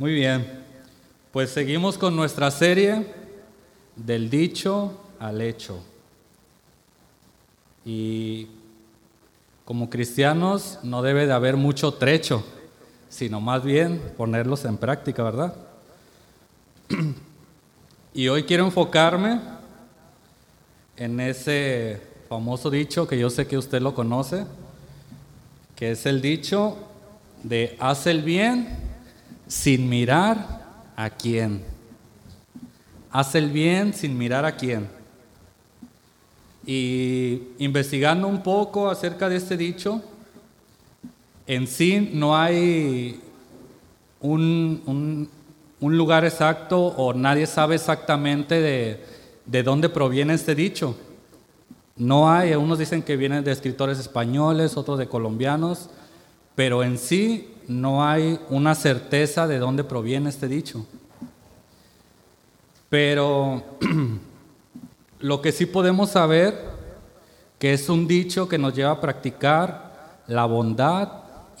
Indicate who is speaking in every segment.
Speaker 1: Muy bien, pues seguimos con nuestra serie del dicho al hecho. Y como cristianos no debe de haber mucho trecho, sino más bien ponerlos en práctica, ¿verdad? Y hoy quiero enfocarme en ese famoso dicho que yo sé que usted lo conoce, que es el dicho de haz el bien sin mirar a quién. Haz el bien sin mirar a quién. Y investigando un poco acerca de este dicho, en sí no hay un, lugar exacto o nadie sabe exactamente de, de dónde proviene este dicho. No hay, unos dicen que viene de escritores españoles, otros de colombianos, pero en sí no hay una certeza de dónde proviene este dicho. Pero lo que sí podemos saber que es un dicho que nos lleva a practicar la bondad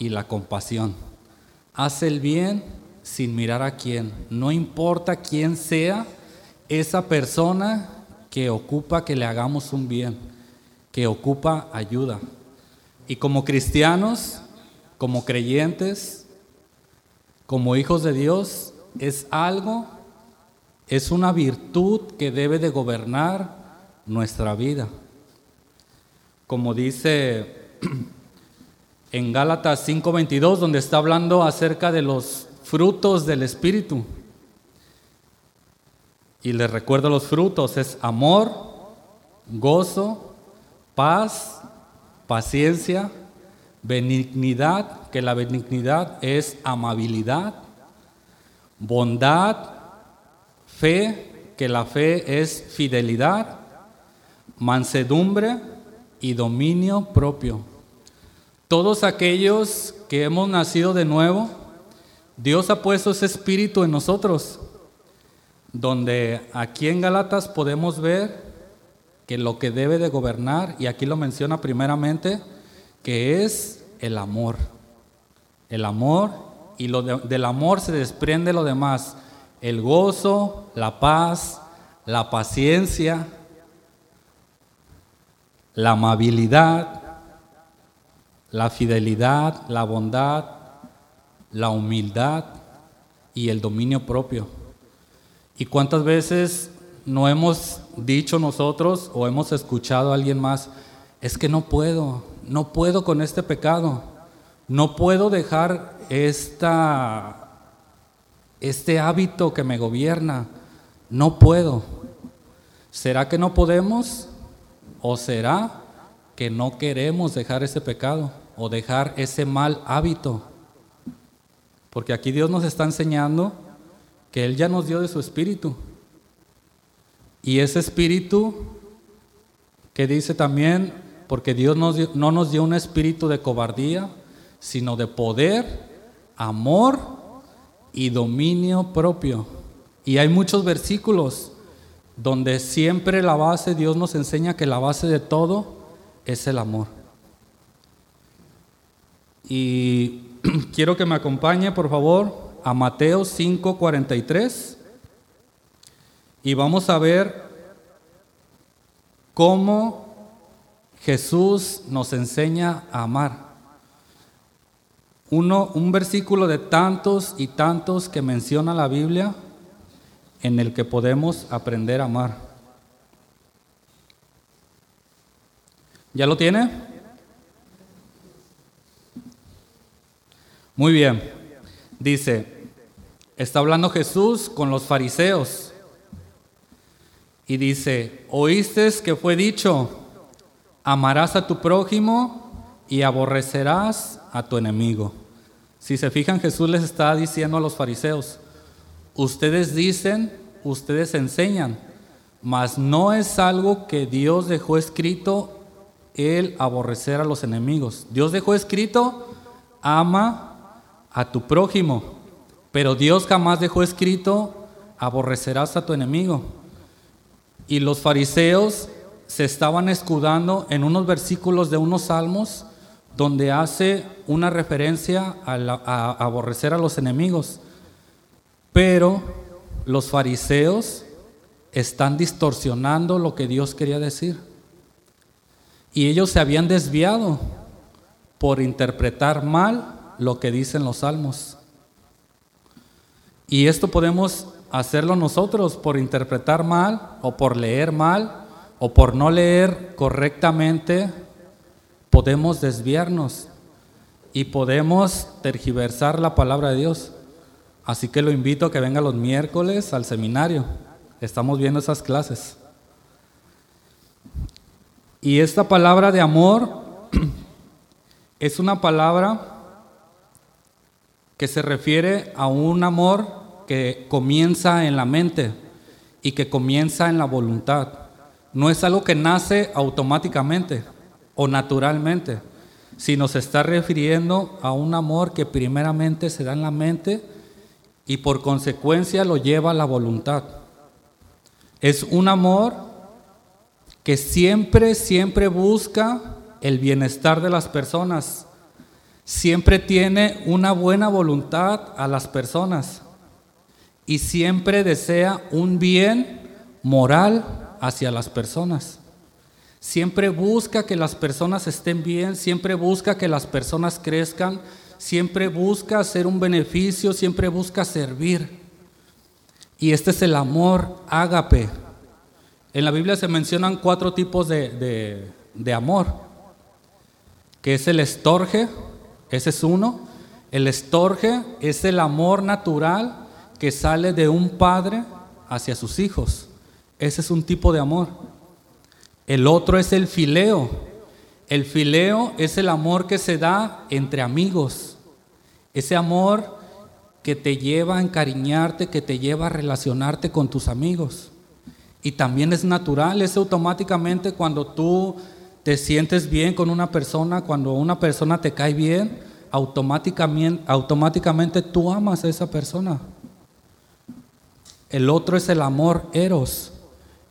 Speaker 1: y la compasión. Haz el bien sin mirar a quién. No importa quién sea esa persona que ocupa que le hagamos un bien, que ocupa ayuda. Y como cristianos, como creyentes, como hijos de Dios, es algo, es una virtud que debe de gobernar nuestra vida. Como dice en Gálatas 5:22, donde está hablando acerca de los frutos del Espíritu. Y les recuerdo los frutos, es amor, gozo, paz, paciencia, Benignidad, que la benignidad es amabilidad. Bondad, fe, que la fe es fidelidad. Mansedumbre y dominio propio. Todos aquellos que hemos nacido de nuevo, Dios ha puesto ese espíritu en nosotros, donde aquí en Galatas podemos ver que lo que debe de gobernar, y aquí lo menciona primeramente, que es el amor. El amor y lo del amor se desprende lo demás. El gozo, la paz, la paciencia, la amabilidad, la fidelidad, la bondad, la humildad y el dominio propio. ¿Y cuántas veces no hemos dicho nosotros o hemos escuchado a alguien más, es que no puedo, no puedo con este pecado, no puedo dejar esta, este hábito que me gobierna, no puedo. ¿Será que no podemos? ¿O será que no queremos dejar ese pecado o dejar ese mal hábito? Porque aquí Dios nos está enseñando que Él ya nos dio de su espíritu. Y ese espíritu que dice también, porque Dios no nos dio un espíritu de cobardía, sino de poder, amor y dominio propio. Y hay muchos versículos donde siempre la base, Dios nos enseña que la base de todo es el amor. Y quiero que me acompañe, por favor, a Mateo 5:43 y vamos a ver cómo Jesús nos enseña a amar. Uno, un versículo de tantos y tantos que menciona la Biblia en el que podemos aprender a amar. ¿Ya lo tiene? Muy bien. Dice, está hablando Jesús con los fariseos y dice, oíste que fue dicho, amarás a tu prójimo y aborrecerás a tu enemigo. Si se fijan, Jesús les está diciendo a los fariseos, ustedes dicen, ustedes enseñan, mas no es algo que Dios dejó escrito el aborrecer a los enemigos. Dios dejó escrito, ama a tu prójimo, pero Dios jamás dejó escrito, aborrecerás a tu enemigo. Y los fariseos se estaban escudando en unos versículos de unos salmos donde hace una referencia a, aborrecer a los enemigos. Pero los fariseos están distorsionando lo que Dios quería decir. Y ellos se habían desviado por interpretar mal lo que dicen los salmos. Y esto podemos hacerlo nosotros por interpretar mal o por leer mal o por no leer correctamente. Podemos desviarnos y podemos tergiversar la palabra de Dios. Así que lo invito a que venga los miércoles al seminario. Estamos viendo esas clases. Y esta palabra de amor es una palabra que se refiere a un amor que comienza en la mente y que comienza en la voluntad. No es algo que nace automáticamente o naturalmente, sino se está refiriendo a un amor que primeramente se da en la mente y por consecuencia lo lleva a la voluntad. Es un amor que siempre, siempre busca el bienestar de las personas siempre tiene una buena voluntad a las personas y siempre desea un bien moral hacia las personas. Siempre busca que las personas estén bien, siempre busca que las personas crezcan, siempre busca hacer un beneficio, siempre busca servir. Y este es el amor ágape. En la Biblia se mencionan cuatro tipos de, de amor, que es el estorge, ese es uno. El estorge es el amor natural que sale de un padre hacia sus hijos. Ese es un tipo de amor. El otro es el fileo. El fileo es el amor que se da entre amigos. Ese amor que te lleva a encariñarte, que te lleva a relacionarte con tus amigos. Y también es natural, es automáticamente cuando tú te sientes bien con una persona, cuando una persona te cae bien, automáticamente, automáticamente tú amas a esa persona. El otro es el amor eros,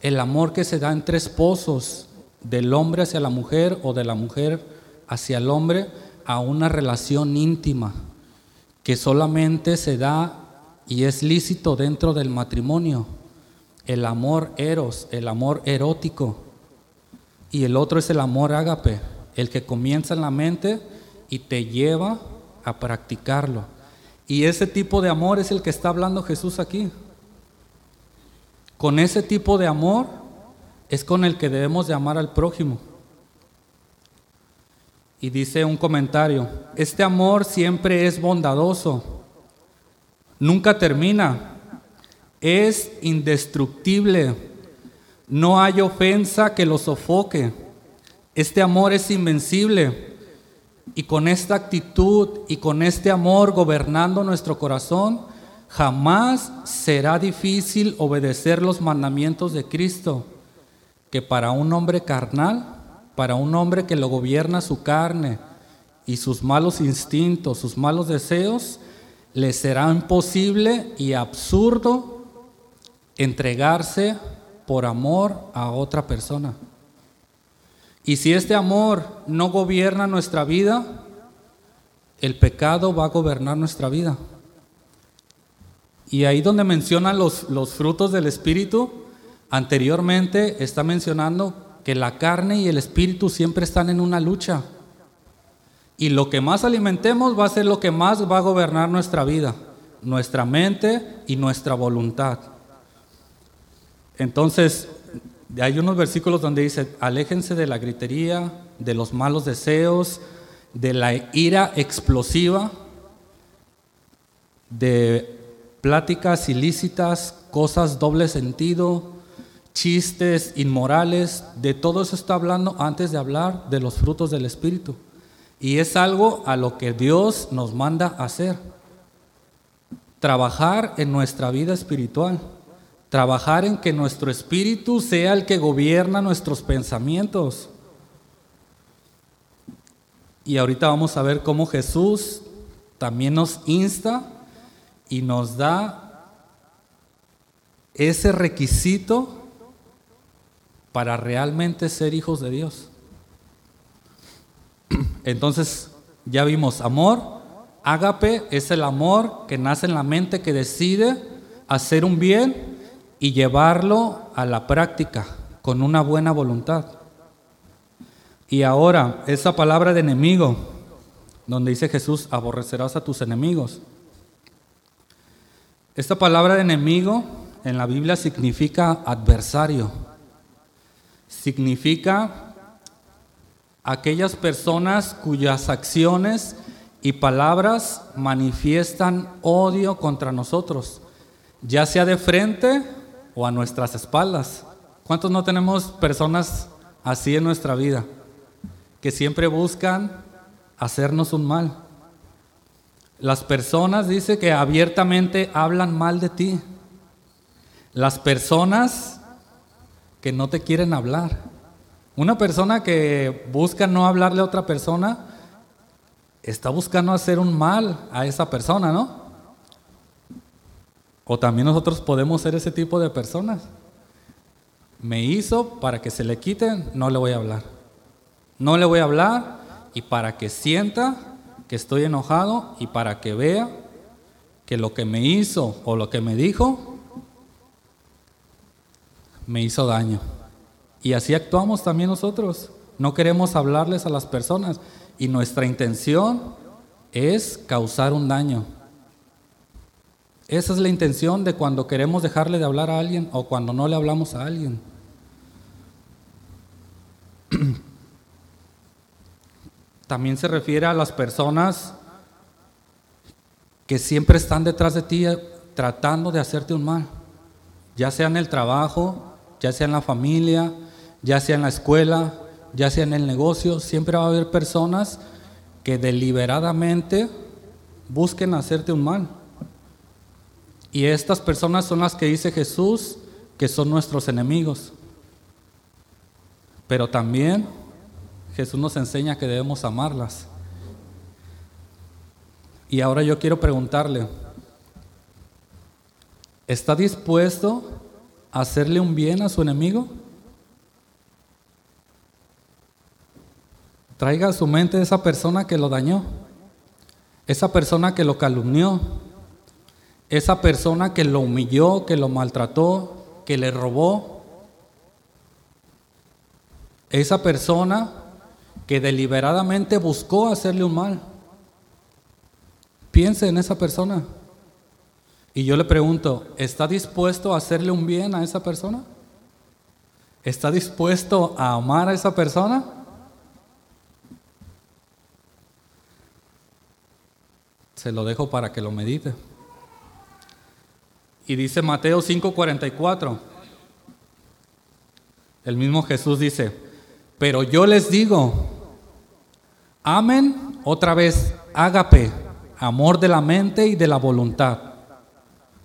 Speaker 1: el amor que se da entre esposos, del hombre hacia la mujer o de la mujer hacia el hombre, a una relación íntima, que solamente se da y es lícito dentro del matrimonio. El amor eros, el amor erótico y el otro es el amor ágape, el que comienza en la mente y te lleva a practicarlo. Y ese tipo de amor es el que está hablando Jesús aquí. Con ese tipo de amor es con el que debemos de amar al prójimo. Y dice un comentario, este amor siempre es bondadoso, nunca termina, es indestructible, no hay ofensa que lo sofoque. Este amor es invencible. Y con esta actitud y con este amor gobernando nuestro corazón, jamás será difícil obedecer los mandamientos de Cristo, que para un hombre carnal, para un hombre que lo gobierna su carne y sus malos instintos, sus malos deseos, le será imposible y absurdo entregarse por amor a otra persona. Y si este amor no gobierna nuestra vida, el pecado va a gobernar nuestra vida. Y ahí donde menciona los, los frutos del Espíritu, anteriormente está mencionando que la carne y el Espíritu siempre están en una lucha. Y lo que más alimentemos va a ser lo que más va a gobernar nuestra vida, nuestra mente y nuestra voluntad. Entonces, hay unos versículos donde dice, aléjense de la gritería, de los malos deseos, de la ira explosiva, de pláticas ilícitas, cosas doble sentido, chistes inmorales, de todo eso está hablando antes de hablar de los frutos del Espíritu. Y es algo a lo que Dios nos manda hacer. Trabajar en nuestra vida espiritual. Trabajar en que nuestro espíritu sea el que gobierna nuestros pensamientos. Y ahorita vamos a ver cómo Jesús también nos insta y nos da ese requisito para realmente ser hijos de Dios. Entonces, ya vimos amor. Ágape es el amor que nace en la mente, que decide hacer un bien y llevarlo a la práctica con una buena voluntad. Y ahora, esa palabra de enemigo, donde dice Jesús, aborrecerás a tus enemigos. Esta palabra enemigo en la Biblia significa adversario. Significa aquellas personas cuyas acciones y palabras manifiestan odio contra nosotros, ya sea de frente o a nuestras espaldas. ¿Cuántos no tenemos personas así en nuestra vida? Que siempre buscan hacernos un mal. Las personas, dice que abiertamente hablan mal de ti. Las personas que no te quieren hablar. Una persona que busca no hablarle a otra persona, está buscando hacer un mal a esa persona, ¿no? O también nosotros podemos ser ese tipo de personas. Me hizo para que se le quiten, no le voy a hablar. No le voy a hablar y para que sienta que estoy enojado y para que vea que lo que me hizo o lo que me dijo me hizo daño. Y así actuamos también nosotros. No queremos hablarles a las personas y nuestra intención es causar un daño. Esa es la intención de cuando queremos dejarle de hablar a alguien o cuando no le hablamos a alguien. También se refiere a las personas que siempre están detrás de ti eh, tratando de hacerte un mal, ya sea en el trabajo, ya sea en la familia, ya sea en la escuela, ya sea en el negocio, siempre va a haber personas que deliberadamente busquen hacerte un mal. Y estas personas son las que dice Jesús que son nuestros enemigos. Pero también Jesús nos enseña que debemos amarlas. Y ahora yo quiero preguntarle, ¿está dispuesto a hacerle un bien a su enemigo? Traiga a su mente esa persona que lo dañó, esa persona que lo calumnió, esa persona que lo humilló, que lo maltrató, que le robó, esa persona que deliberadamente buscó hacerle un mal. Piense en esa persona. Y yo le pregunto, ¿está dispuesto a hacerle un bien a esa persona? ¿Está dispuesto a amar a esa persona? Se lo dejo para que lo medite. Y dice Mateo 5:44. El mismo Jesús dice, pero yo les digo, amen otra vez, ágape, amor de la mente y de la voluntad.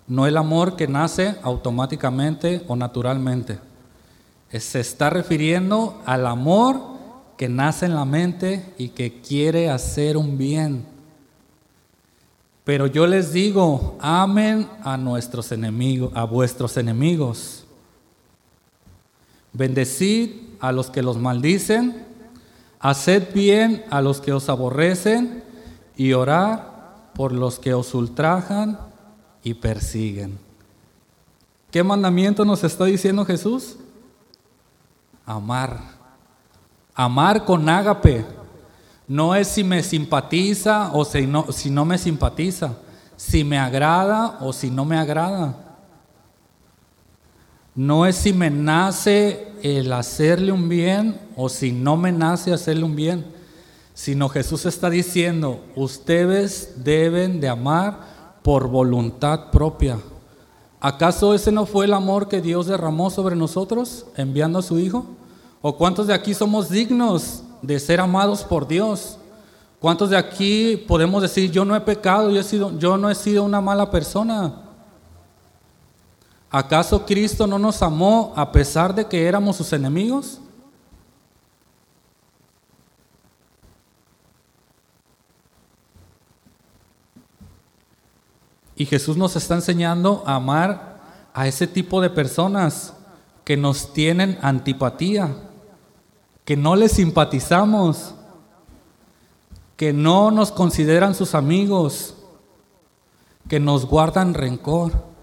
Speaker 1: No el amor que nace automáticamente o naturalmente. Se está refiriendo al amor que nace en la mente y que quiere hacer un bien pero yo les digo, amen a nuestros enemigos, a vuestros enemigos. Bendecid a los que los maldicen, haced bien a los que os aborrecen y orar por los que os ultrajan y persiguen. ¿Qué mandamiento nos está diciendo Jesús? Amar. Amar con ágape no es si me simpatiza o si no, si no me simpatiza, si me agrada o si no me agrada. No es si me nace el hacerle un bien o si no me nace hacerle un bien, sino Jesús está diciendo, ustedes deben de amar por voluntad propia. ¿Acaso ese no fue el amor que Dios derramó sobre nosotros enviando a su Hijo? ¿O cuántos de aquí somos dignos de ser amados por Dios. ¿Cuántos de aquí podemos decir, yo no he pecado, yo, he sido, yo no he sido una mala persona? ¿Acaso Cristo no nos amó a pesar de que éramos sus enemigos? Y Jesús nos está enseñando a amar a ese tipo de personas que nos tienen antipatía que no les simpatizamos, que no nos consideran sus amigos, que nos guardan rencor,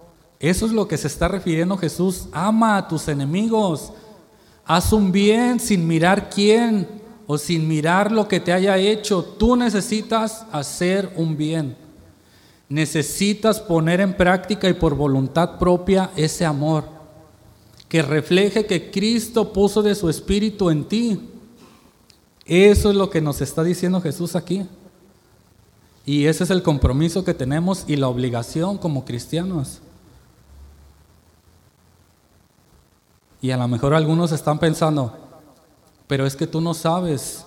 Speaker 1: Eso es lo que se está refiriendo Jesús. Ama a tus enemigos. Haz un bien sin mirar quién o sin mirar lo que te haya hecho. Tú necesitas hacer un bien. Necesitas poner en práctica y por voluntad propia ese amor que refleje que Cristo puso de su espíritu en ti. Eso es lo que nos está diciendo Jesús aquí. Y ese es el compromiso que tenemos y la obligación como cristianos. Y a lo mejor algunos están pensando, pero es que tú no sabes,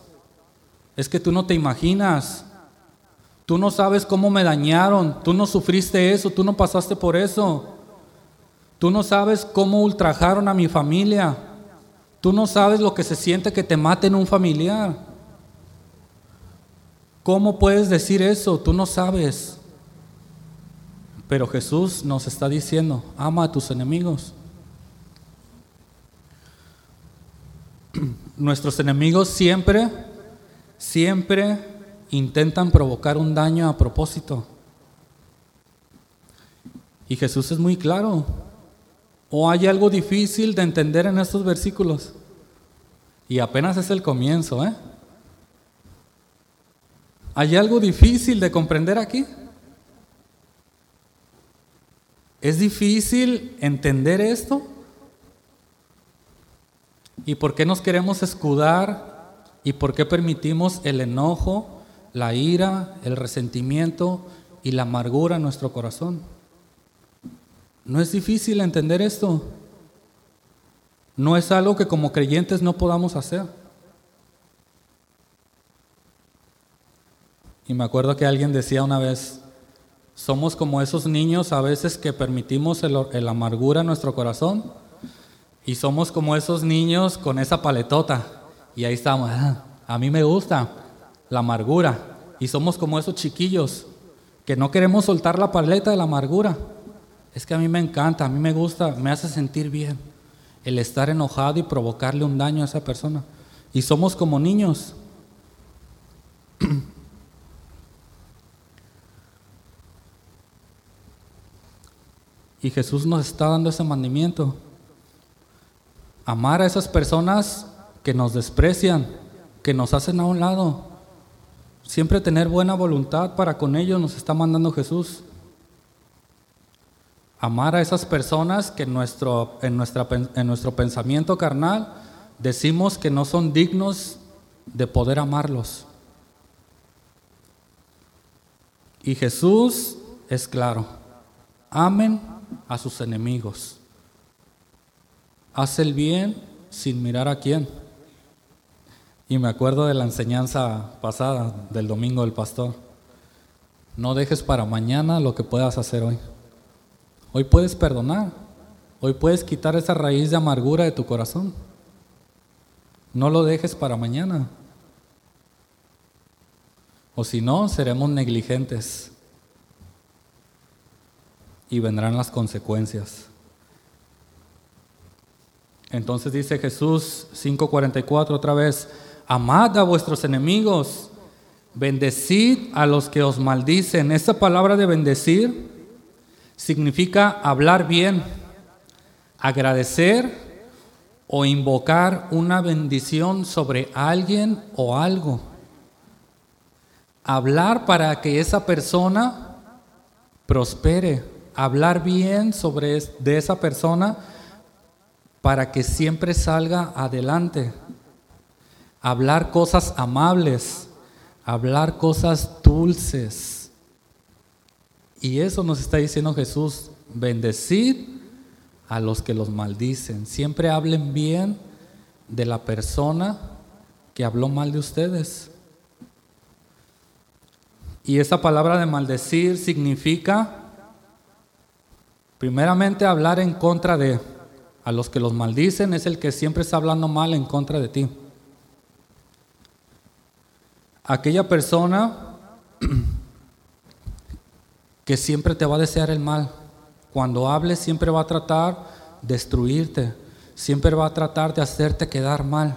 Speaker 1: es que tú no te imaginas, tú no sabes cómo me dañaron, tú no sufriste eso, tú no pasaste por eso, tú no sabes cómo ultrajaron a mi familia, tú no sabes lo que se siente que te maten un familiar. ¿Cómo puedes decir eso? Tú no sabes. Pero Jesús nos está diciendo, ama a tus enemigos. nuestros enemigos siempre, siempre intentan provocar un daño a propósito. Y Jesús es muy claro. ¿O hay algo difícil de entender en estos versículos? Y apenas es el comienzo, ¿eh? ¿Hay algo difícil de comprender aquí? ¿Es difícil entender esto? ¿Y por qué nos queremos escudar? ¿Y por qué permitimos el enojo, la ira, el resentimiento y la amargura en nuestro corazón? No es difícil entender esto. No es algo que como creyentes no podamos hacer. Y me acuerdo que alguien decía una vez, somos como esos niños a veces que permitimos el, amargura en nuestro corazón y somos como esos niños con esa paletota. Y ahí estamos. Ah, a mí me gusta la amargura. Y somos como esos chiquillos que no queremos soltar la paleta de la amargura. Es que a mí me encanta, a mí me gusta, me hace sentir bien el estar enojado y provocarle un daño a esa persona. Y somos como niños. Y Jesús nos está dando ese mandamiento. Amar a esas personas que nos desprecian, que nos hacen a un lado. Siempre tener buena voluntad para con ellos nos está mandando Jesús. Amar a esas personas que en nuestro, en en nuestro pensamiento carnal decimos que no son dignos de poder amarlos. Y Jesús es claro, amen a sus enemigos. Haz el bien sin mirar a quién. Y me acuerdo de la enseñanza pasada del domingo del pastor. No dejes para mañana lo que puedas hacer hoy. Hoy puedes perdonar. Hoy puedes quitar esa raíz de amargura de tu corazón. No lo dejes para mañana. O si no, seremos negligentes. Y vendrán las consecuencias. Entonces dice Jesús 5:44 otra vez, amad a vuestros enemigos, bendecid a los que os maldicen. Esta palabra de bendecir significa hablar bien, agradecer o invocar una bendición sobre alguien o algo. Hablar para que esa persona prospere, hablar bien sobre de esa persona para que siempre salga adelante. Hablar cosas amables, hablar cosas dulces. Y eso nos está diciendo Jesús, bendecid a los que los maldicen. Siempre hablen bien de la persona que habló mal de ustedes. Y esa palabra de maldecir significa, primeramente, hablar en contra de a los que los maldicen es el que siempre está hablando mal en contra de ti. Aquella persona que siempre te va a desear el mal. Cuando hables siempre va a tratar de destruirte, siempre va a tratar de hacerte quedar mal,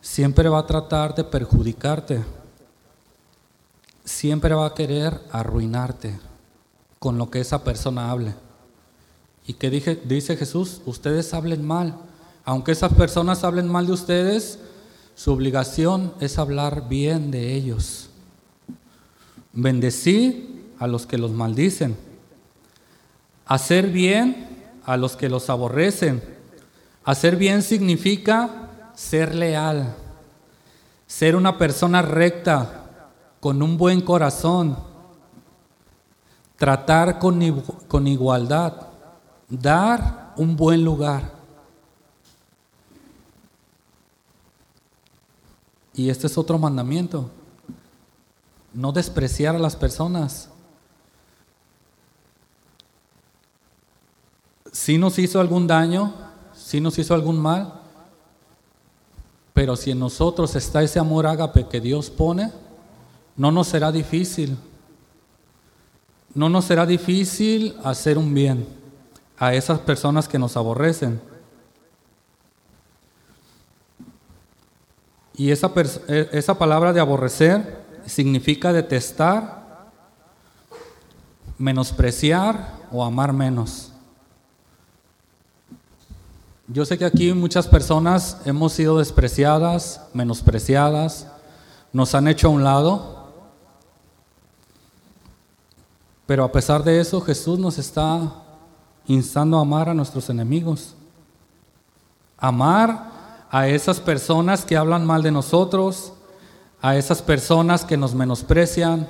Speaker 1: siempre va a tratar de perjudicarte, siempre va a querer arruinarte con lo que esa persona hable. ¿Y dije, dice Jesús? Ustedes hablen mal. Aunque esas personas hablen mal de ustedes, su obligación es hablar bien de ellos. Bendecir a los que los maldicen. Hacer bien a los que los aborrecen. Hacer bien significa ser leal, ser una persona recta, con un buen corazón, tratar con, con igualdad, dar un buen lugar. Y este es otro mandamiento. No despreciar a las personas. Si nos hizo algún daño, si nos hizo algún mal, pero si en nosotros está ese amor ágape que Dios pone, no nos será difícil. No nos será difícil hacer un bien a esas personas que nos aborrecen. Y esa, e, esa palabra de aborrecer significa detestar, menospreciar o amar menos. Yo sé que aquí muchas personas hemos sido despreciadas, menospreciadas, nos han hecho a un lado, pero a pesar de eso Jesús nos está instando a amar a nuestros enemigos, amar a esas personas que hablan mal de nosotros, a esas personas que nos menosprecian,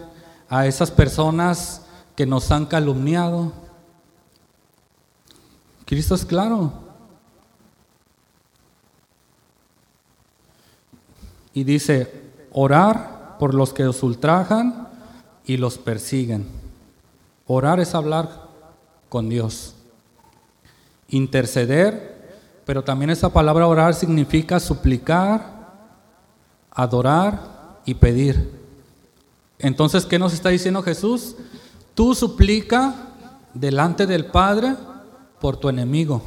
Speaker 1: a esas personas que nos han calumniado. Cristo es claro. Y dice, orar por los que os ultrajan y los persiguen. Orar es hablar con Dios. Interceder pero también esa palabra orar significa suplicar, adorar y pedir. Entonces, ¿qué nos está diciendo Jesús? Tú suplica delante del Padre por tu enemigo.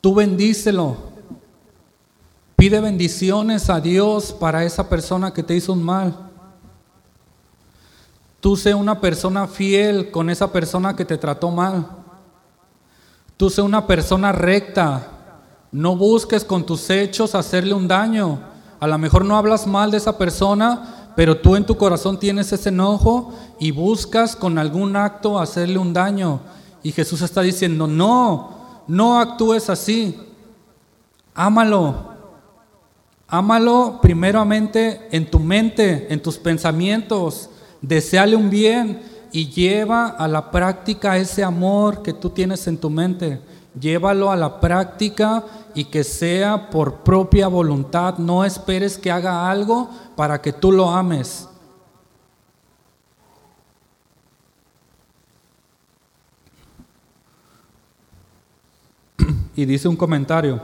Speaker 1: Tú bendícelo. Pide bendiciones a Dios para esa persona que te hizo un mal. Tú sé una persona fiel con esa persona que te trató mal. Tú sé una persona recta. No busques con tus hechos hacerle un daño. A lo mejor no hablas mal de esa persona, pero tú en tu corazón tienes ese enojo y buscas con algún acto hacerle un daño. Y Jesús está diciendo, no, no actúes así. Ámalo. Ámalo primeramente en tu mente, en tus pensamientos. Deseale un bien y lleva a la práctica ese amor que tú tienes en tu mente. Llévalo a la práctica y que sea por propia voluntad. No esperes que haga algo para que tú lo ames. Y dice un comentario,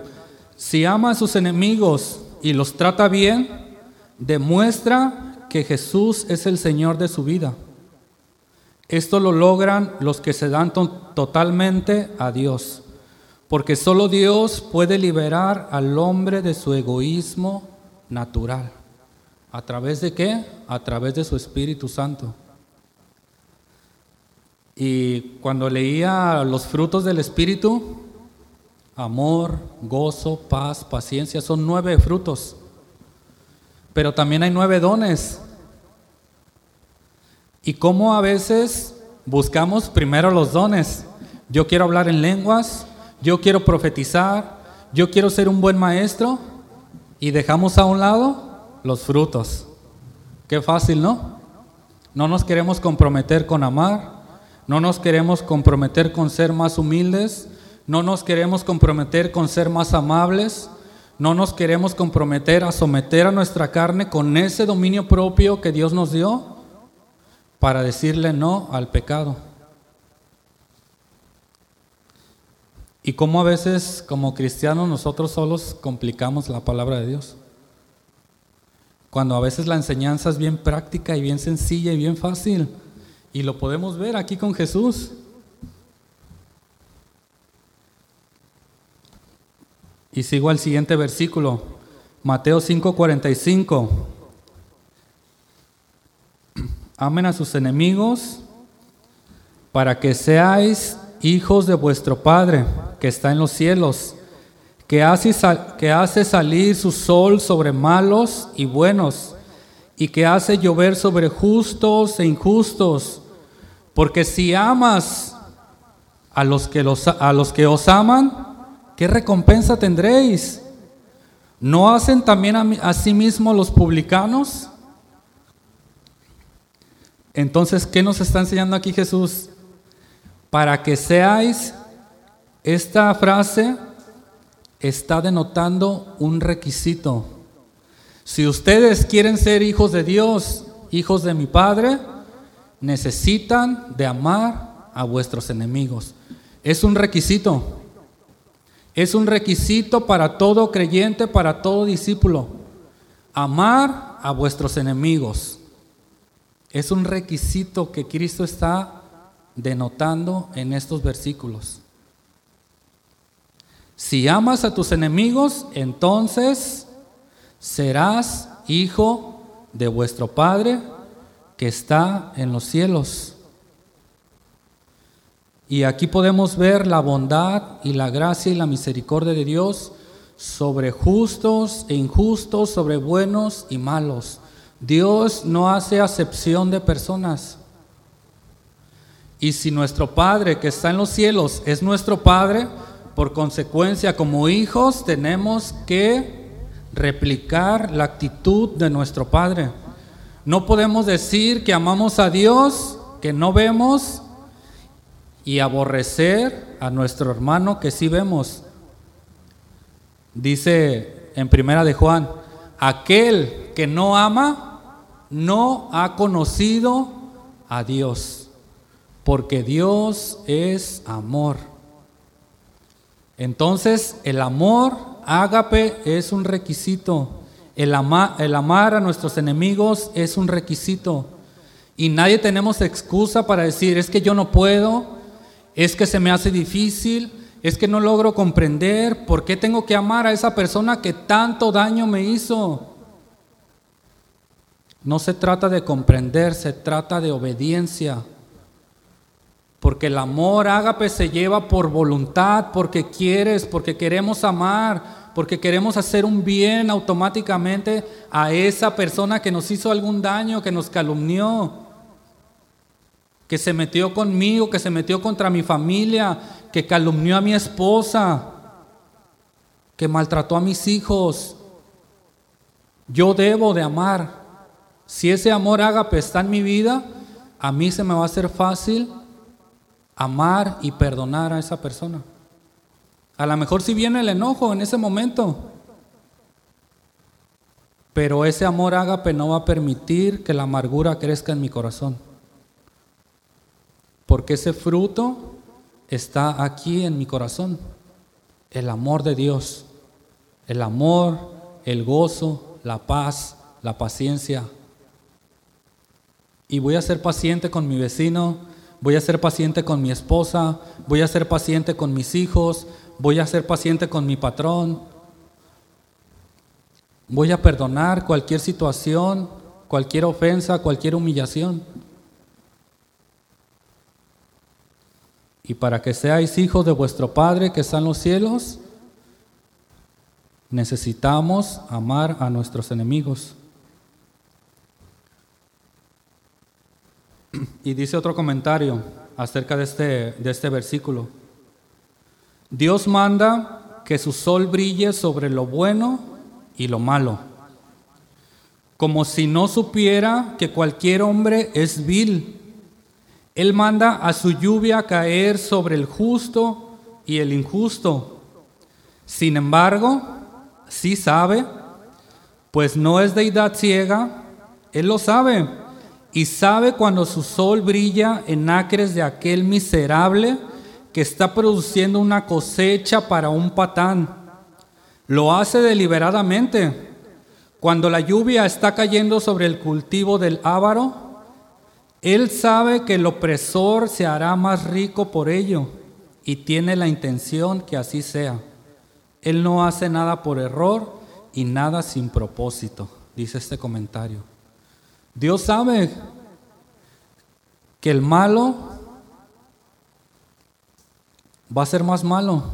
Speaker 1: si ama a sus enemigos y los trata bien, demuestra que Jesús es el Señor de su vida. Esto lo logran los que se dan totalmente a Dios, porque solo Dios puede liberar al hombre de su egoísmo natural. ¿A través de qué? A través de su Espíritu Santo. Y cuando leía los frutos del Espíritu, amor, gozo, paz, paciencia, son nueve frutos. Pero también hay nueve dones y cómo a veces buscamos primero los dones. Yo quiero hablar en lenguas, yo quiero profetizar, yo quiero ser un buen maestro y dejamos a un lado los frutos. Qué fácil, ¿no? No nos queremos comprometer con amar, no nos queremos comprometer con ser más humildes, no nos queremos comprometer con ser más amables, no nos queremos comprometer a someter a nuestra carne con ese dominio propio que Dios nos dio para decirle no al pecado. Y cómo a veces como cristianos nosotros solos complicamos la palabra de Dios. Cuando a veces la enseñanza es bien práctica y bien sencilla y bien fácil. Y lo podemos ver aquí con Jesús. Y sigo al siguiente versículo, Mateo 5:45. Amen a sus enemigos para que seáis hijos de vuestro Padre que está en los cielos, que hace, que hace salir su sol sobre malos y buenos, y que hace llover sobre justos e injustos. Porque si amas a los que, los, a los que os aman, ¿qué recompensa tendréis? ¿No hacen también a, sí mismos los publicanos? Entonces, ¿qué nos está enseñando aquí Jesús? Para que seáis, esta frase está denotando un requisito. Si ustedes quieren ser hijos de Dios, hijos de mi Padre, necesitan de amar a vuestros enemigos. Es un requisito. Es un requisito para todo creyente, para todo discípulo. Amar a vuestros enemigos. Es un requisito que Cristo está denotando en estos versículos. Si amas a tus enemigos, entonces serás hijo de vuestro Padre que está en los cielos. Y aquí podemos ver la bondad y la gracia y la misericordia de Dios sobre justos e injustos, sobre buenos y malos. Dios no hace acepción de personas. Y si nuestro Padre que está en los cielos es nuestro Padre, por consecuencia como hijos tenemos que replicar la actitud de nuestro Padre. No podemos decir que amamos a Dios, que no vemos, y aborrecer a nuestro hermano que sí vemos. Dice en primera de Juan, aquel que no ama no ha conocido a Dios, porque Dios es amor. Entonces, el amor ágape es un requisito. El, el amar a nuestros enemigos es un requisito. Y nadie tenemos excusa para decir, es que yo no puedo, es que se me hace difícil, es que no logro comprender por qué tengo que amar a esa persona que tanto daño me hizo. No se trata de comprender, se trata de obediencia. Porque el amor ágape se lleva por voluntad, porque quieres, porque queremos amar, porque queremos hacer un bien automáticamente a esa persona que nos hizo algún daño, que nos calumnió que se metió conmigo, que se metió contra mi familia, que calumnió a mi esposa, que maltrató a mis hijos. Yo debo de amar. Si ese amor ágape está en mi vida, a mí se me va a hacer fácil amar y perdonar a esa persona. A lo mejor si viene el enojo en ese momento, pero ese amor ágape no va a permitir que la amargura crezca en mi corazón porque ese fruto está aquí en mi corazón. El amor de Dios, el amor, el gozo, la paz, la paciencia. Y voy a ser paciente con mi vecino, voy a ser paciente con mi esposa, voy a ser paciente con mis hijos, voy a ser paciente con mi patrón. Voy a perdonar cualquier situación, cualquier ofensa, cualquier humillación. Y para que seáis hijos de vuestro Padre que está en los cielos, necesitamos amar a nuestros enemigos. Y dice otro comentario acerca de este, de este versículo. Dios manda que su sol brille sobre lo bueno y lo malo, como si no supiera que cualquier hombre es vil él manda a su lluvia caer sobre el justo y el injusto. Sin embargo, sí sabe, pues no es deidad ciega, Él lo sabe y sabe cuando su sol brilla en acres de aquel miserable que está produciendo una cosecha para un patán. Lo hace deliberadamente. Cuando la lluvia está cayendo sobre el cultivo del ávaro, él sabe que el opresor se hará más rico por ello y tiene la intención que así sea. Él no hace nada por error y nada sin propósito, dice este comentario. Dios sabe que el malo va a ser más malo,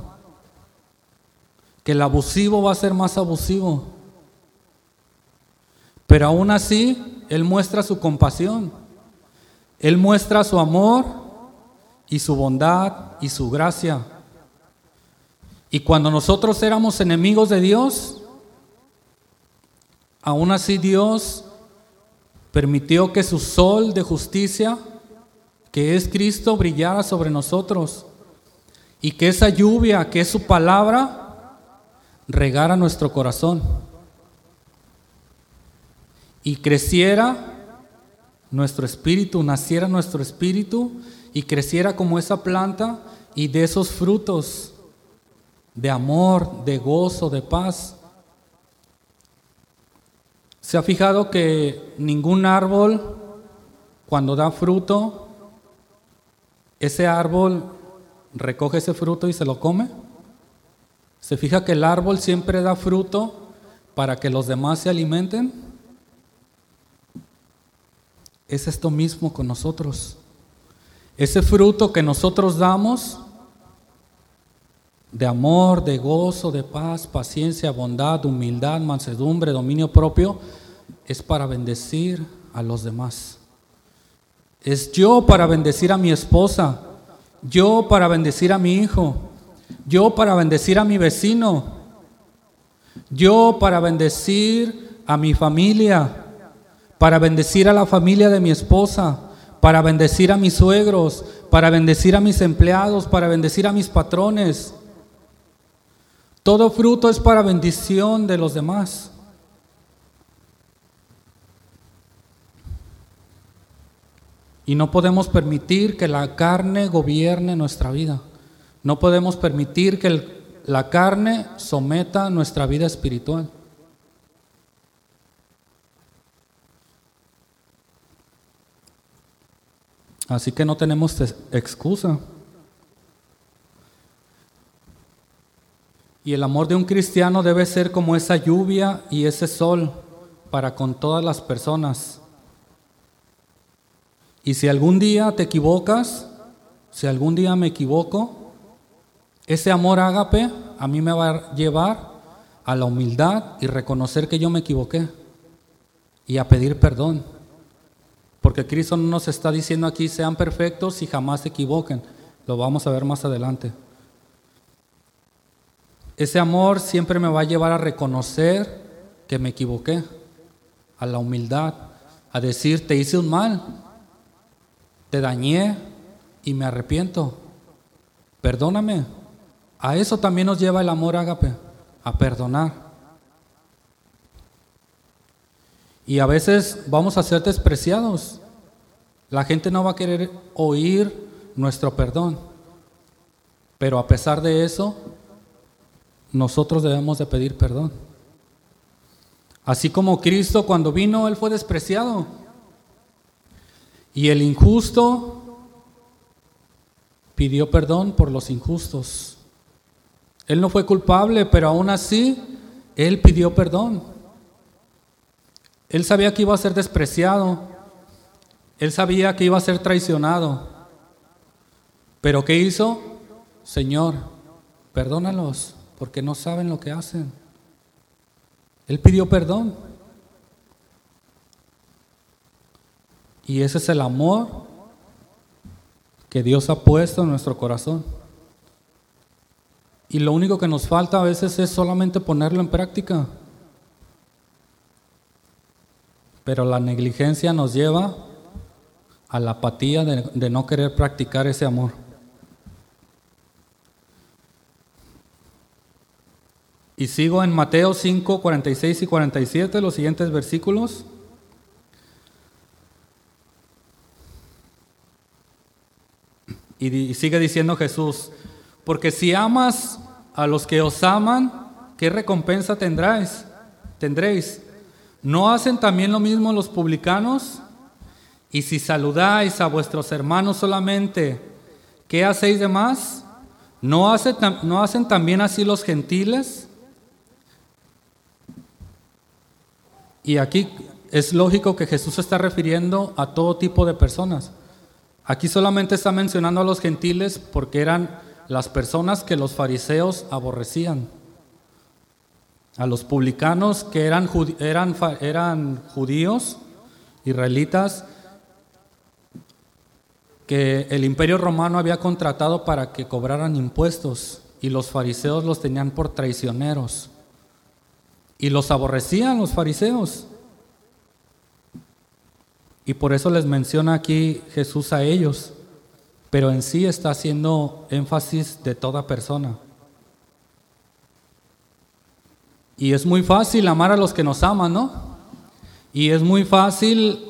Speaker 1: que el abusivo va a ser más abusivo. Pero aún así, Él muestra su compasión, Él muestra su amor y su bondad y su gracia. Y cuando nosotros éramos enemigos de Dios, aún así Dios permitió que su sol de justicia, que es Cristo, brillara sobre nosotros y que esa lluvia, que es su palabra, regara nuestro corazón y creciera nuestro espíritu, naciera nuestro espíritu y creciera como esa planta y de esos frutos de amor, de gozo, de paz. ¿Se ha fijado que ningún árbol, cuando da fruto, ese árbol recoge ese fruto y se lo come. Se fija que el árbol siempre da fruto para que los demás se alimenten. Es esto mismo con nosotros. Ese fruto que nosotros damos de amor, de gozo, de paz, paciencia, bondad, humildad, mansedumbre, dominio propio, es para bendecir a los demás. Es yo para bendecir a mi esposa, yo para bendecir a mi hijo, yo para bendecir a mi vecino, yo para bendecir a mi familia, para bendecir a la familia de mi esposa, para bendecir a mis suegros, para bendecir a mis empleados, para bendecir a mis patrones. Todo fruto es para bendición de los demás. Y no podemos permitir que la carne gobierne nuestra vida. No podemos permitir que la carne someta nuestra vida espiritual. Así que no tenemos excusa. Y el amor de un cristiano debe ser como esa lluvia y ese sol para con todas las personas. Y si algún día te equivocas, si algún día me equivoco, ese amor ágape a mí me va a llevar a la humildad y reconocer que yo me equivoqué y a pedir perdón. Porque Cristo no nos está diciendo aquí sean perfectos y jamás se equivoquen. Lo vamos a ver más adelante. Ese amor siempre me va a llevar a reconocer que me equivoqué, a la humildad, a decir, te hice un mal, te dañé y me arrepiento. Perdóname. A eso también nos lleva el amor ágape, a perdonar. Y a veces vamos a ser despreciados. La gente no va a querer oír nuestro perdón. Pero a pesar de eso, nosotros debemos de pedir perdón. Así como Cristo cuando vino, Él fue despreciado. Y el injusto pidió perdón por los injustos. Él no fue culpable, pero aún así, él pidió perdón. Él sabía que iba a ser despreciado. Él sabía que iba a ser traicionado. Pero ¿qué hizo? Señor, perdónalos porque no saben lo que hacen. Él pidió perdón. Y ese es el amor que Dios ha puesto en nuestro corazón. Y lo único que nos falta a veces es solamente ponerlo en práctica. Pero la negligencia nos lleva a la apatía de, no querer practicar ese amor. Y sigo en Mateo 5, 46 y 47, los siguientes versículos. Y sigue diciendo Jesús, porque si amas a los que os aman, ¿qué recompensa tendráis? Tendréis. ¿No hacen también lo mismo los publicanos? Y si saludáis a vuestros hermanos solamente, ¿qué hacéis de más? ¿No, hacen, ¿No hacen también así los gentiles? Y aquí es lógico que Jesús se está refiriendo a todo tipo de personas. Aquí solamente está mencionando a los gentiles porque eran las personas que los fariseos aborrecían. A los publicanos que eran, eran, eran judíos, israelitas, que el imperio romano había contratado para que cobraran impuestos y los fariseos los tenían por traicioneros. Y los aborrecían los fariseos. Y por eso les menciona aquí Jesús a ellos, pero en sí está haciendo énfasis de toda persona. Y es muy fácil amar a los que nos aman, ¿no? Y es muy fácil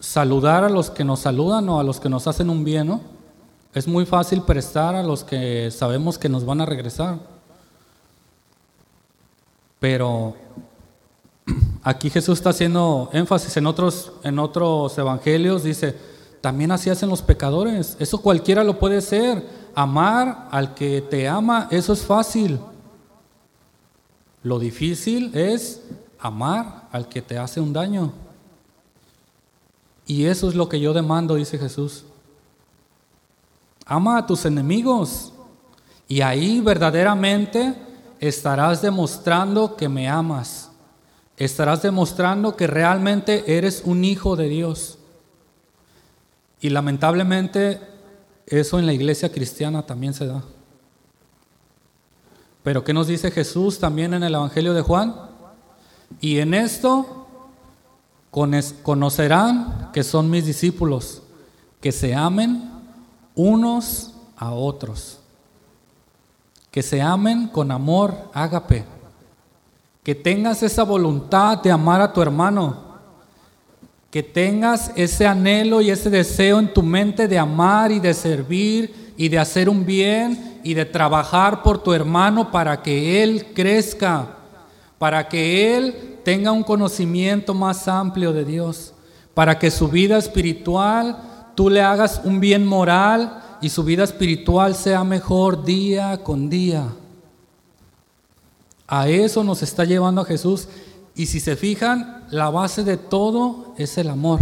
Speaker 1: saludar a los que nos saludan o a los que nos hacen un bien, ¿no? Es muy fácil prestar a los que sabemos que nos van a regresar. Pero aquí Jesús está haciendo énfasis en otros, en otros evangelios, dice, también así hacen los pecadores. Eso cualquiera lo puede ser. Amar al que te ama, eso es fácil. Lo difícil es amar al que te hace un daño. Y eso es lo que yo demando, dice Jesús. Ama a tus enemigos y ahí verdaderamente estarás demostrando que me amas. Estarás demostrando que realmente eres un hijo de Dios. Y lamentablemente eso en la iglesia cristiana también se da. Pero ¿qué nos dice Jesús también en el Evangelio de Juan? Y en esto conocerán que son mis discípulos, que se amen unos a otros, que se amen con amor ágape, que tengas esa voluntad de amar a tu hermano, que tengas ese anhelo y ese deseo en tu mente de amar y de servir y de hacer un bien y de trabajar por tu hermano para que él crezca, para que él tenga un conocimiento más amplio de Dios, para que su vida espiritual tú le hagas un bien moral y su vida espiritual sea mejor día con día. A eso nos está llevando a Jesús. Y si se fijan, la base de todo es el amor,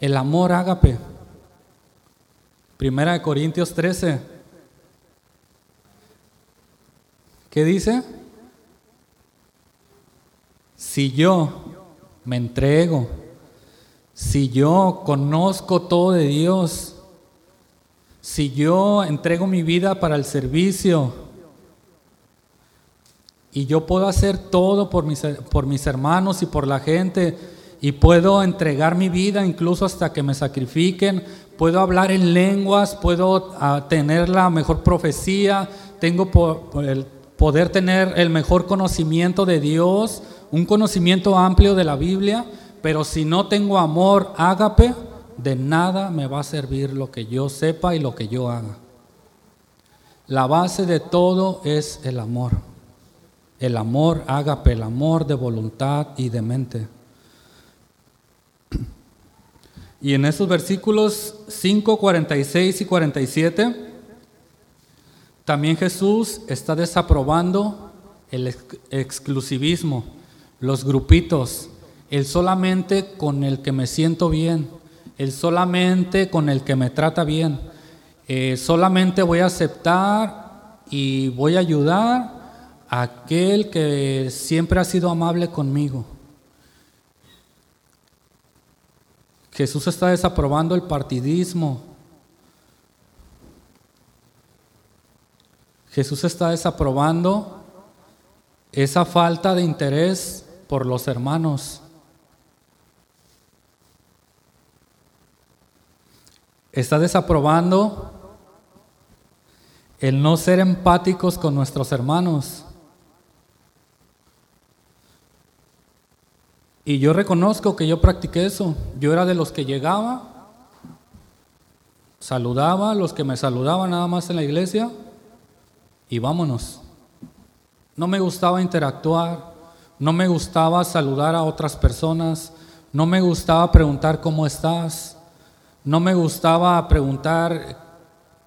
Speaker 1: el amor ágape. Primera de Corintios 13. ¿Qué dice? Si yo me entrego, si yo conozco todo de Dios, si yo entrego mi vida para el servicio y yo puedo hacer todo por mis, por mis hermanos y por la gente y puedo entregar mi vida incluso hasta que me sacrifiquen, puedo hablar en lenguas, puedo ah, tener la mejor profecía, tengo el poder tener el mejor conocimiento de Dios, un conocimiento amplio de la Biblia, pero si no tengo amor ágape, de nada me va a servir lo que yo sepa y lo que yo haga. La base de todo es el amor. El amor ágape, el amor de voluntad y de mente. Y en esos versículos 5, 46 y 47, también Jesús está desaprobando el exclusivismo los grupitos, el solamente con el que me siento bien, el solamente con el que me trata bien, eh, solamente voy a aceptar y voy a ayudar a aquel que siempre ha sido amable conmigo. Jesús está desaprobando el partidismo. Jesús está desaprobando esa falta de interés por los hermanos. Está desaprobando el no ser empáticos con nuestros hermanos. Y yo reconozco que yo practiqué eso. Yo era de los que llegaba, saludaba los que me saludaban nada más en la iglesia y vámonos. No me gustaba interactuar, no me gustaba saludar a otras personas, no me gustaba preguntar cómo estás, no me gustaba preguntar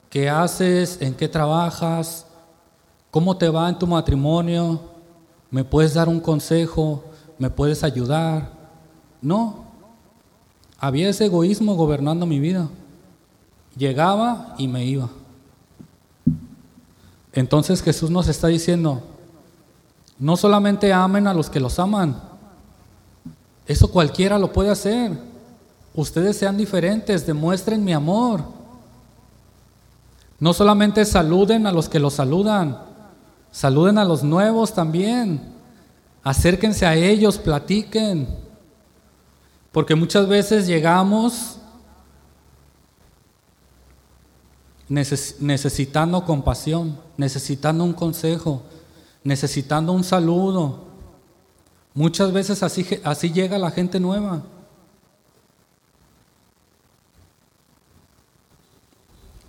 Speaker 1: qué haces, en qué trabajas, cómo te va en tu matrimonio, me puedes dar un consejo, me puedes ayudar. No, había ese egoísmo gobernando mi vida. Llegaba y me iba. Entonces Jesús nos está diciendo, no solamente amen a los que los aman, eso cualquiera lo puede hacer. Ustedes sean diferentes, demuestren mi amor. No solamente saluden a los que los saludan, saluden a los nuevos también. Acérquense a ellos, platiquen. Porque muchas veces llegamos necesitando compasión, necesitando un consejo, necesitando un saludo. Muchas veces así, así llega la gente nueva.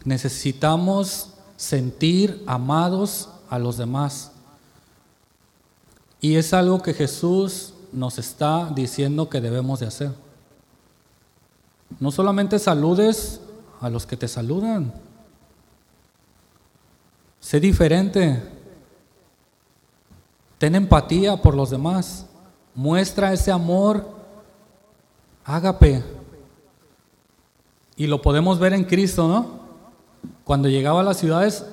Speaker 1: Necesitamos sentir amados a los demás. Y es algo que Jesús nos está diciendo que debemos de hacer. No solamente saludes a los que te saludan. Sé diferente. Ten empatía por los demás. Muestra ese amor. Ágape. Y lo podemos ver en Cristo, ¿no? Cuando llegaba a las ciudades,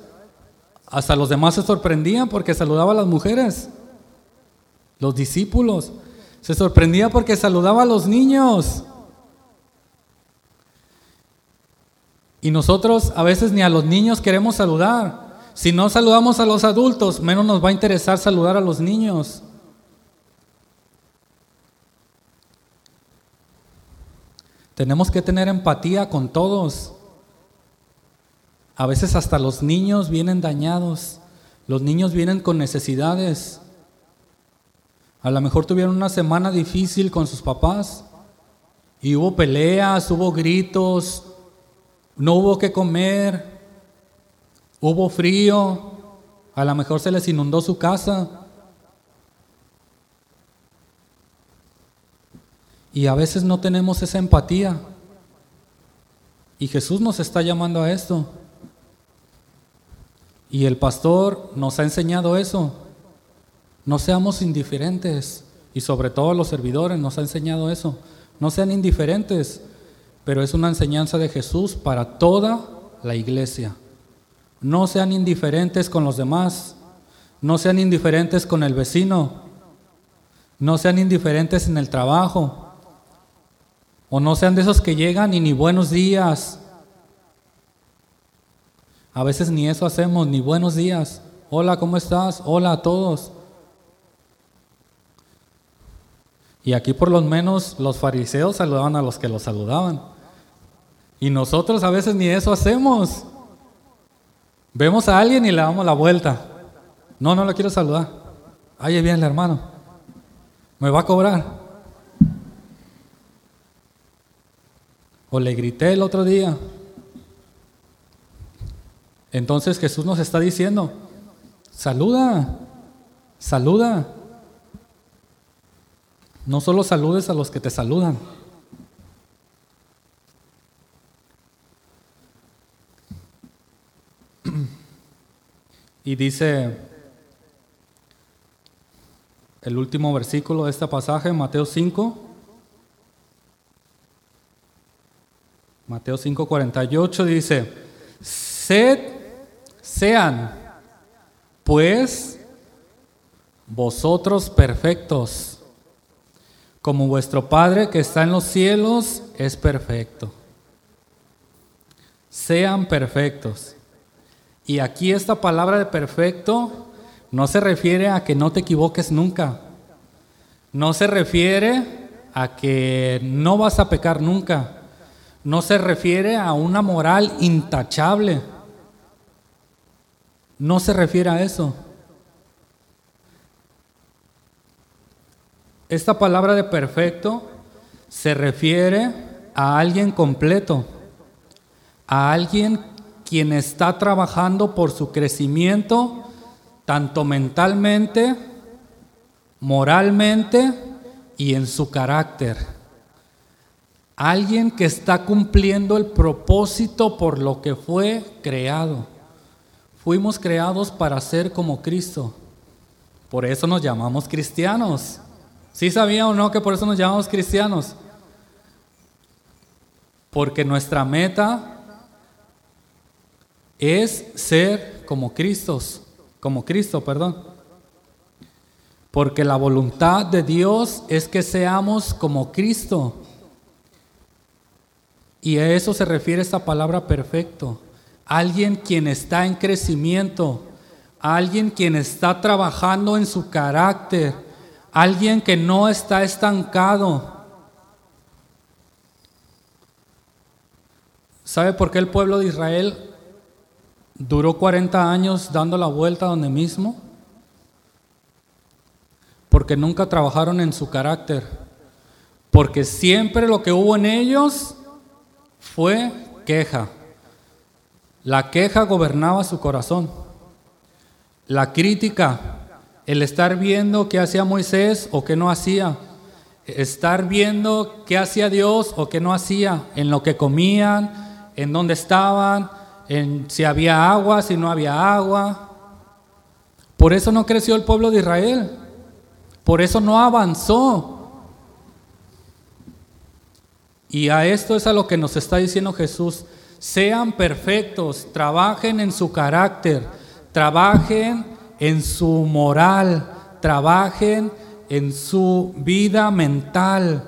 Speaker 1: hasta los demás se sorprendían porque saludaba a las mujeres. Los discípulos. Se sorprendía porque saludaba a los niños. Y nosotros a veces ni a los niños queremos saludar. Si no saludamos a los adultos, menos nos va a interesar saludar a los niños. Tenemos que tener empatía con todos. A veces hasta los niños vienen dañados. Los niños vienen con necesidades. A lo mejor tuvieron una semana difícil con sus papás y hubo peleas, hubo gritos, no hubo que comer, Hubo frío, a lo mejor se les inundó su casa. Y a veces no tenemos esa empatía. Y Jesús nos está llamando a esto. Y el pastor nos ha enseñado eso. No seamos indiferentes. Y sobre todo los servidores nos ha enseñado eso. No sean indiferentes. Pero es una enseñanza de Jesús para toda la iglesia. No sean indiferentes con los demás. No sean indiferentes con el vecino. No sean indiferentes en el trabajo. O no sean de esos que llegan y ni buenos días. A veces ni eso hacemos, ni buenos días. Hola, ¿cómo estás? Hola a todos. Y aquí por lo menos los fariseos saludaban a los que los saludaban. Y nosotros a veces ni eso hacemos. Vemos a alguien y le damos la vuelta. No, no lo quiero saludar. Ahí viene el hermano. Me va a cobrar. O le grité el otro día. Entonces Jesús nos está diciendo, saluda, saluda. No solo saludes a los que te saludan. Y dice el último versículo de este pasaje, Mateo 5. Mateo 5, 48 dice, sed, sean, pues, vosotros perfectos, como vuestro Padre que está en los cielos es perfecto. Sean perfectos. Y aquí esta palabra de perfecto no se refiere a que no te equivoques nunca. No se refiere a que no vas a pecar nunca. No se refiere a una moral intachable. No se refiere a eso. Esta palabra de perfecto se refiere a alguien completo, a alguien quien está trabajando por su crecimiento, tanto mentalmente, moralmente y en su carácter. Alguien que está cumpliendo el propósito por lo que fue creado. Fuimos creados para ser como Cristo. Por eso nos llamamos cristianos. ¿Sí sabía o no que por eso nos llamamos cristianos? Porque nuestra meta es ser como Cristos. como Cristo, perdón. Porque la voluntad de Dios es que seamos como Cristo. Y a eso se refiere esta palabra perfecto. Alguien quien está en crecimiento, alguien quien está trabajando en su carácter, alguien que no está estancado. ¿Sabe por qué el pueblo de Israel duró 40 años dando la vuelta donde mismo? Porque nunca trabajaron en su carácter. Porque siempre lo que hubo en ellos fue queja. La queja gobernaba su corazón. La crítica, el estar viendo qué hacía Moisés o qué no hacía. Estar viendo qué hacía Dios o qué no hacía, en lo que comían, en dónde estaban, en si había agua, si no había agua. Por eso no creció el pueblo de Israel. Por eso no avanzó. Y a esto es a lo que nos está diciendo Jesús. Sean perfectos, trabajen en su carácter, trabajen en su moral, trabajen en su vida mental,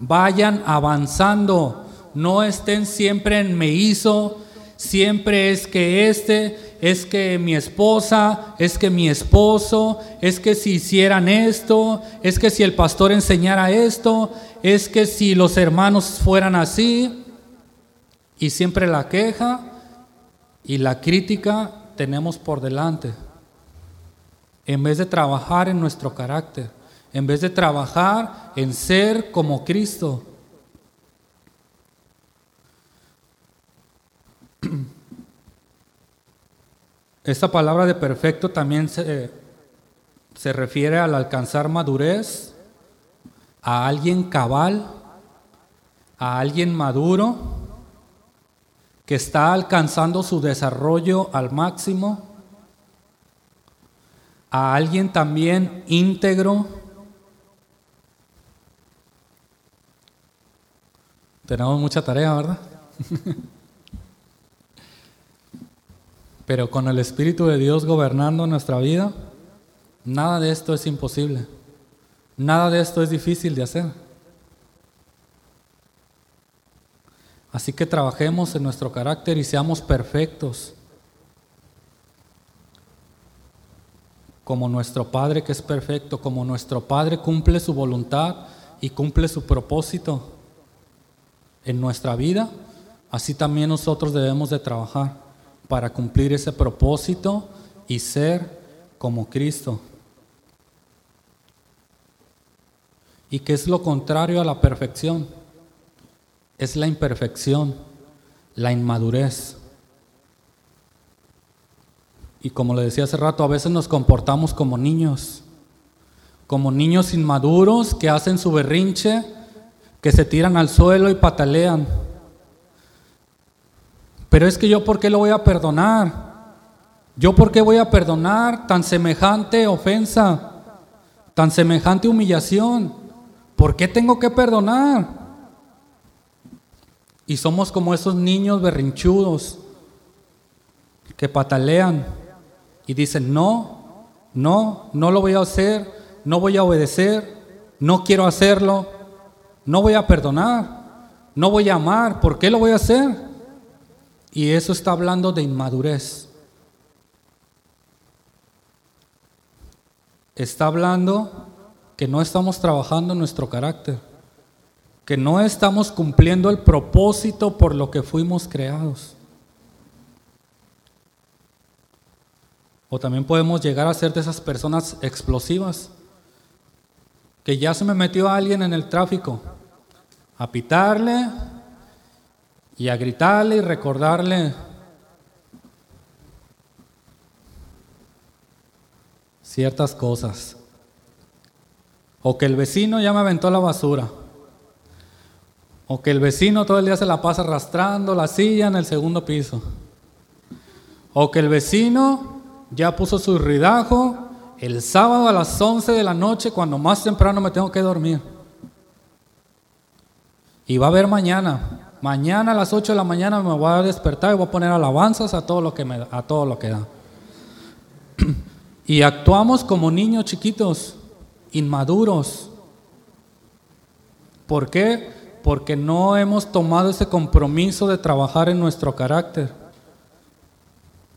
Speaker 1: vayan avanzando, no estén siempre en me hizo, siempre es que este, es que mi esposa, es que mi esposo, es que si hicieran esto, es que si el pastor enseñara esto, es que si los hermanos fueran así, y siempre la queja y la crítica tenemos por delante, en vez de trabajar en nuestro carácter, en vez de trabajar en ser como Cristo. Esta palabra de perfecto también se, se refiere al alcanzar madurez, a alguien cabal, a alguien maduro, que está alcanzando su desarrollo al máximo, a alguien también íntegro. Tenemos mucha tarea, ¿verdad? Pero con el Espíritu de Dios gobernando nuestra vida, nada de esto es imposible. Nada de esto es difícil de hacer. Así que trabajemos en nuestro carácter y seamos perfectos. Como nuestro Padre que es perfecto, como nuestro Padre cumple su voluntad y cumple su propósito en nuestra vida, así también nosotros debemos de trabajar para cumplir ese propósito y ser como Cristo. ¿Y qué es lo contrario a la perfección? Es la imperfección, la inmadurez. Y como le decía hace rato, a veces nos comportamos como niños, como niños inmaduros que hacen su berrinche, que se tiran al suelo y patalean pero es que yo, ¿por qué lo voy a perdonar? ¿Yo por qué voy a perdonar tan semejante ofensa, tan semejante humillación? ¿Por qué tengo que perdonar? Y somos como esos niños berrinchudos que patalean y dicen, no, no, no lo voy a hacer, no voy a obedecer, no quiero hacerlo, no voy a perdonar, no voy a amar, ¿por qué lo voy a hacer? Y eso está hablando de inmadurez. Está hablando que no estamos trabajando nuestro carácter, que no estamos cumpliendo el propósito por lo que fuimos creados. O también podemos llegar a ser de esas personas explosivas, que ya se me metió alguien en el tráfico, a pitarle, y a gritarle y recordarle ciertas cosas. O que el vecino ya me aventó la basura. O que el vecino todo el día se la pasa arrastrando la silla en el segundo piso. O que el vecino ya puso su ridajo el sábado a las 11 de la noche cuando más temprano me tengo que dormir. Y va a haber mañana. Mañana a las 8 de la mañana me voy a despertar y voy a poner alabanzas a todo lo que, a todo lo que da. Y actuamos como niños chiquitos, inmaduros. ¿Por qué? Porque no hemos tomado ese compromiso de trabajar en nuestro carácter,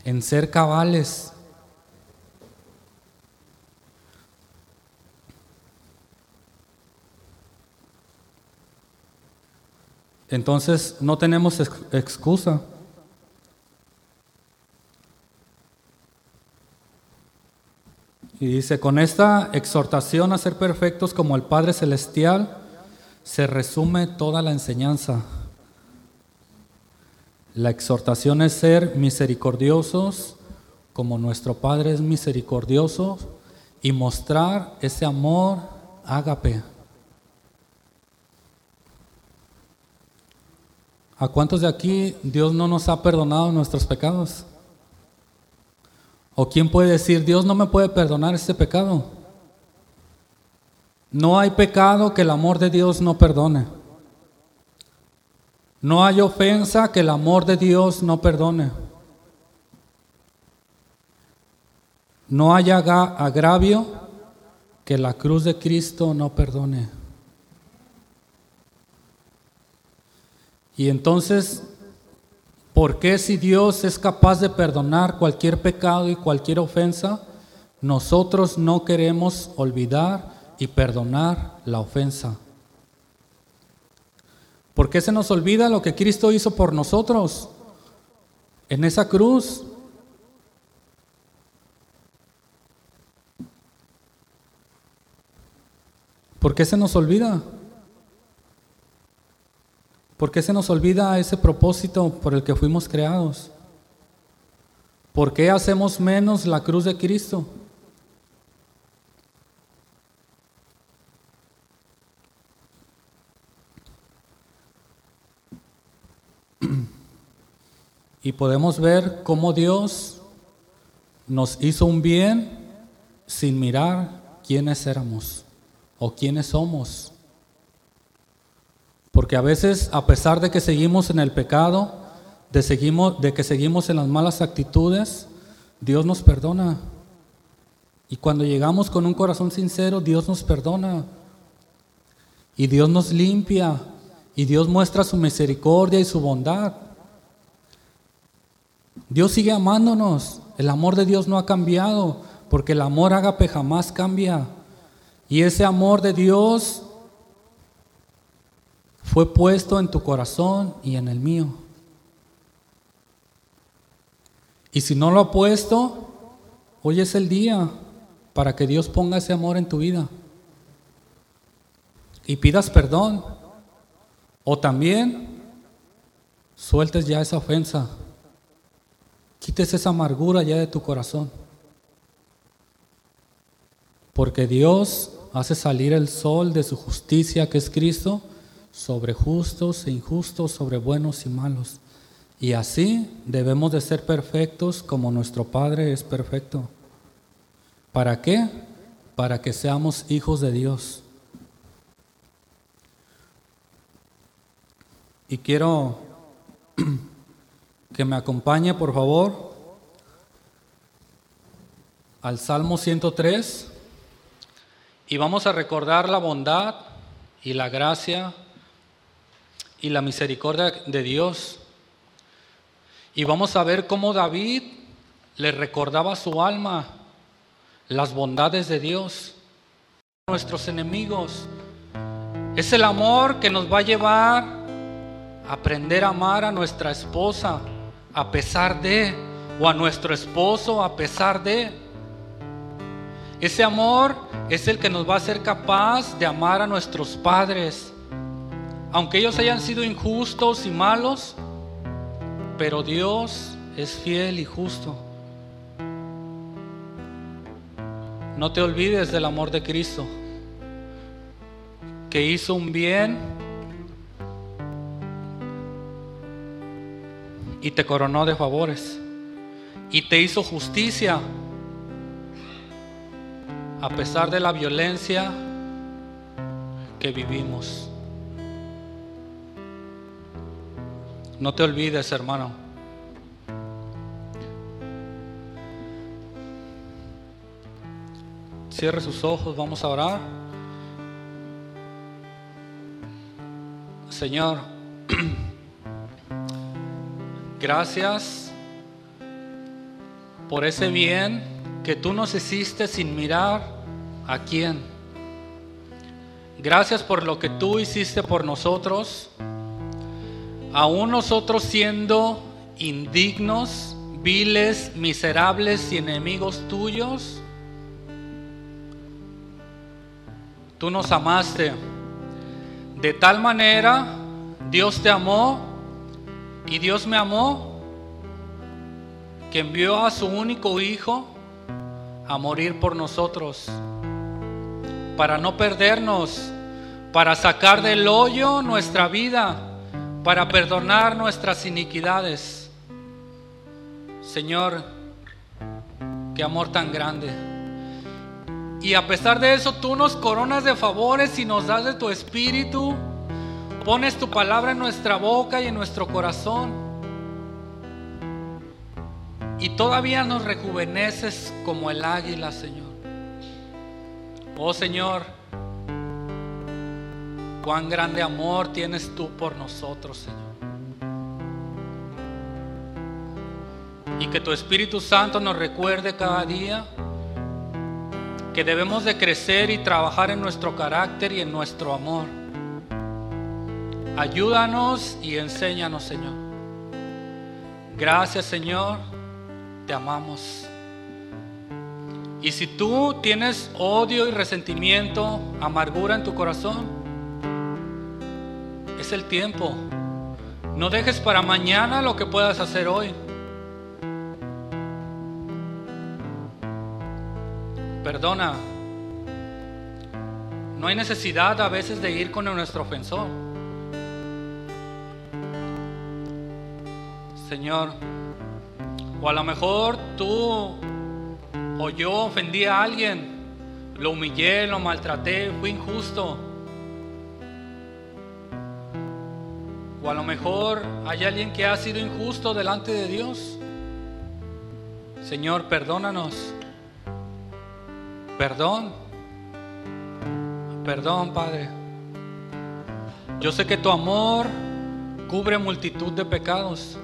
Speaker 1: en ser cabales. Entonces no tenemos excusa. Y dice, con esta exhortación a ser perfectos como el Padre Celestial, se resume toda la enseñanza. La exhortación es ser misericordiosos como nuestro Padre es misericordioso y mostrar ese amor ágape. ¿A cuántos de aquí Dios no nos ha perdonado nuestros pecados? ¿O quién puede decir, Dios no me puede perdonar este pecado? No hay pecado que el amor de Dios no perdone. No hay ofensa que el amor de Dios no perdone. No hay agravio que la cruz de Cristo no perdone. Y entonces, ¿por qué si Dios es capaz de perdonar cualquier pecado y cualquier ofensa, nosotros no queremos olvidar y perdonar la ofensa? ¿Por qué se nos olvida lo que Cristo hizo por nosotros en esa cruz? ¿Por qué se nos olvida? ¿Por qué se nos olvida ese propósito por el que fuimos creados? ¿Por qué hacemos menos la cruz de Cristo? Y podemos ver cómo Dios nos hizo un bien sin mirar quiénes éramos o quiénes somos. Porque a veces, a pesar de que seguimos en el pecado, de, seguimos, de que seguimos en las malas actitudes, Dios nos perdona. Y cuando llegamos con un corazón sincero, Dios nos perdona. Y Dios nos limpia. Y Dios muestra su misericordia y su bondad. Dios sigue amándonos. El amor de Dios no ha cambiado, porque el amor ágape jamás cambia. Y ese amor de Dios fue puesto en tu corazón y en el mío. Y si no lo ha puesto, hoy es el día para que Dios ponga ese amor en tu vida. Y pidas perdón. O también sueltes ya esa ofensa. Quites esa amargura ya de tu corazón. Porque Dios hace salir el sol de su justicia, que es Cristo, sobre justos e injustos, sobre buenos y malos. Y así debemos de ser perfectos como nuestro Padre es perfecto. ¿Para qué? Para que seamos hijos de Dios. Y quiero que me acompañe, por favor, al Salmo 103 y vamos a recordar la bondad y la gracia y la misericordia de Dios. Y vamos a ver cómo David le recordaba a su alma las bondades de Dios, nuestros enemigos. Es el amor que nos va a llevar aprender a amar a nuestra esposa a pesar de, o a nuestro esposo a pesar de. Ese amor es el que nos va a hacer capaz de amar a nuestros padres aunque ellos hayan sido injustos y malos, pero Dios es fiel y justo. No te olvides del amor de Cristo, que hizo un bien y te coronó de favores y te hizo justicia a pesar de la violencia que vivimos. No te olvides, hermano. Cierre sus ojos, vamos a orar. Señor, gracias por ese bien que tú nos hiciste sin mirar a quién. Gracias por lo que tú hiciste por nosotros, aún nosotros siendo indignos, viles, miserables y enemigos tuyos. Tú nos amaste. De tal manera, Dios te amó y Dios me amó que envió a su único hijo a morir por nosotros, para no perdernos, para sacar del hoyo nuestra vida, para perdonar nuestras iniquidades. Señor, qué amor tan grande. Y a pesar de eso, tú nos coronas de favores y nos das de tu espíritu. Pones tu palabra en nuestra boca y en nuestro corazón. Y todavía nos rejuveneces como el águila, Señor. Oh Señor, cuán grande amor tienes tú por nosotros, Señor. Y que tu Espíritu Santo nos recuerde cada día que debemos de crecer y trabajar en nuestro carácter y en nuestro amor. Ayúdanos y enséñanos, Señor. Gracias, Señor. Te amamos. Y si tú tienes odio y resentimiento, amargura en tu corazón, es el tiempo. No dejes para mañana lo que puedas hacer hoy. Perdona. No hay necesidad a veces de ir con nuestro ofensor. Señor, o a lo mejor tú o yo ofendí a alguien, lo humillé, lo maltraté, fui injusto. O a lo mejor hay alguien que ha sido injusto delante de Dios. Señor, perdónanos. Perdón. Perdón, Padre. Yo sé que tu amor cubre multitud de pecados.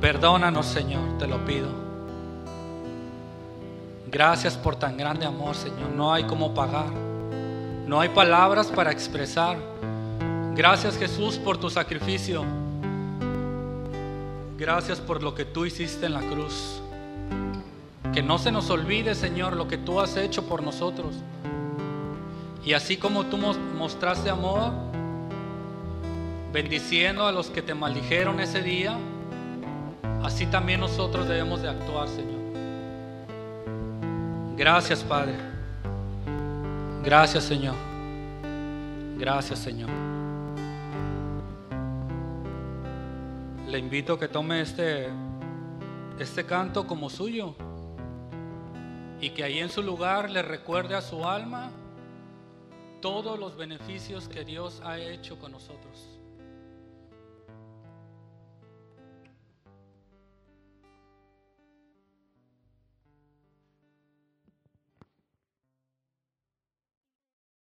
Speaker 1: Perdónanos, Señor, te lo pido. Gracias por tan grande amor, Señor. No hay como pagar. No hay palabras para expresar. Gracias, Jesús, por tu sacrificio. Gracias por lo que tú hiciste en la cruz. Que no se nos olvide, Señor, lo que tú has hecho por nosotros. Y así como tú mostraste amor, bendiciendo a los que te maldijeron ese día, así también nosotros debemos de actuar, Señor. Gracias, Padre. Gracias, Señor. Gracias, Señor. Le invito a que tome este, este canto como suyo y que ahí en su lugar le recuerde a su alma todos los beneficios que Dios ha hecho con nosotros.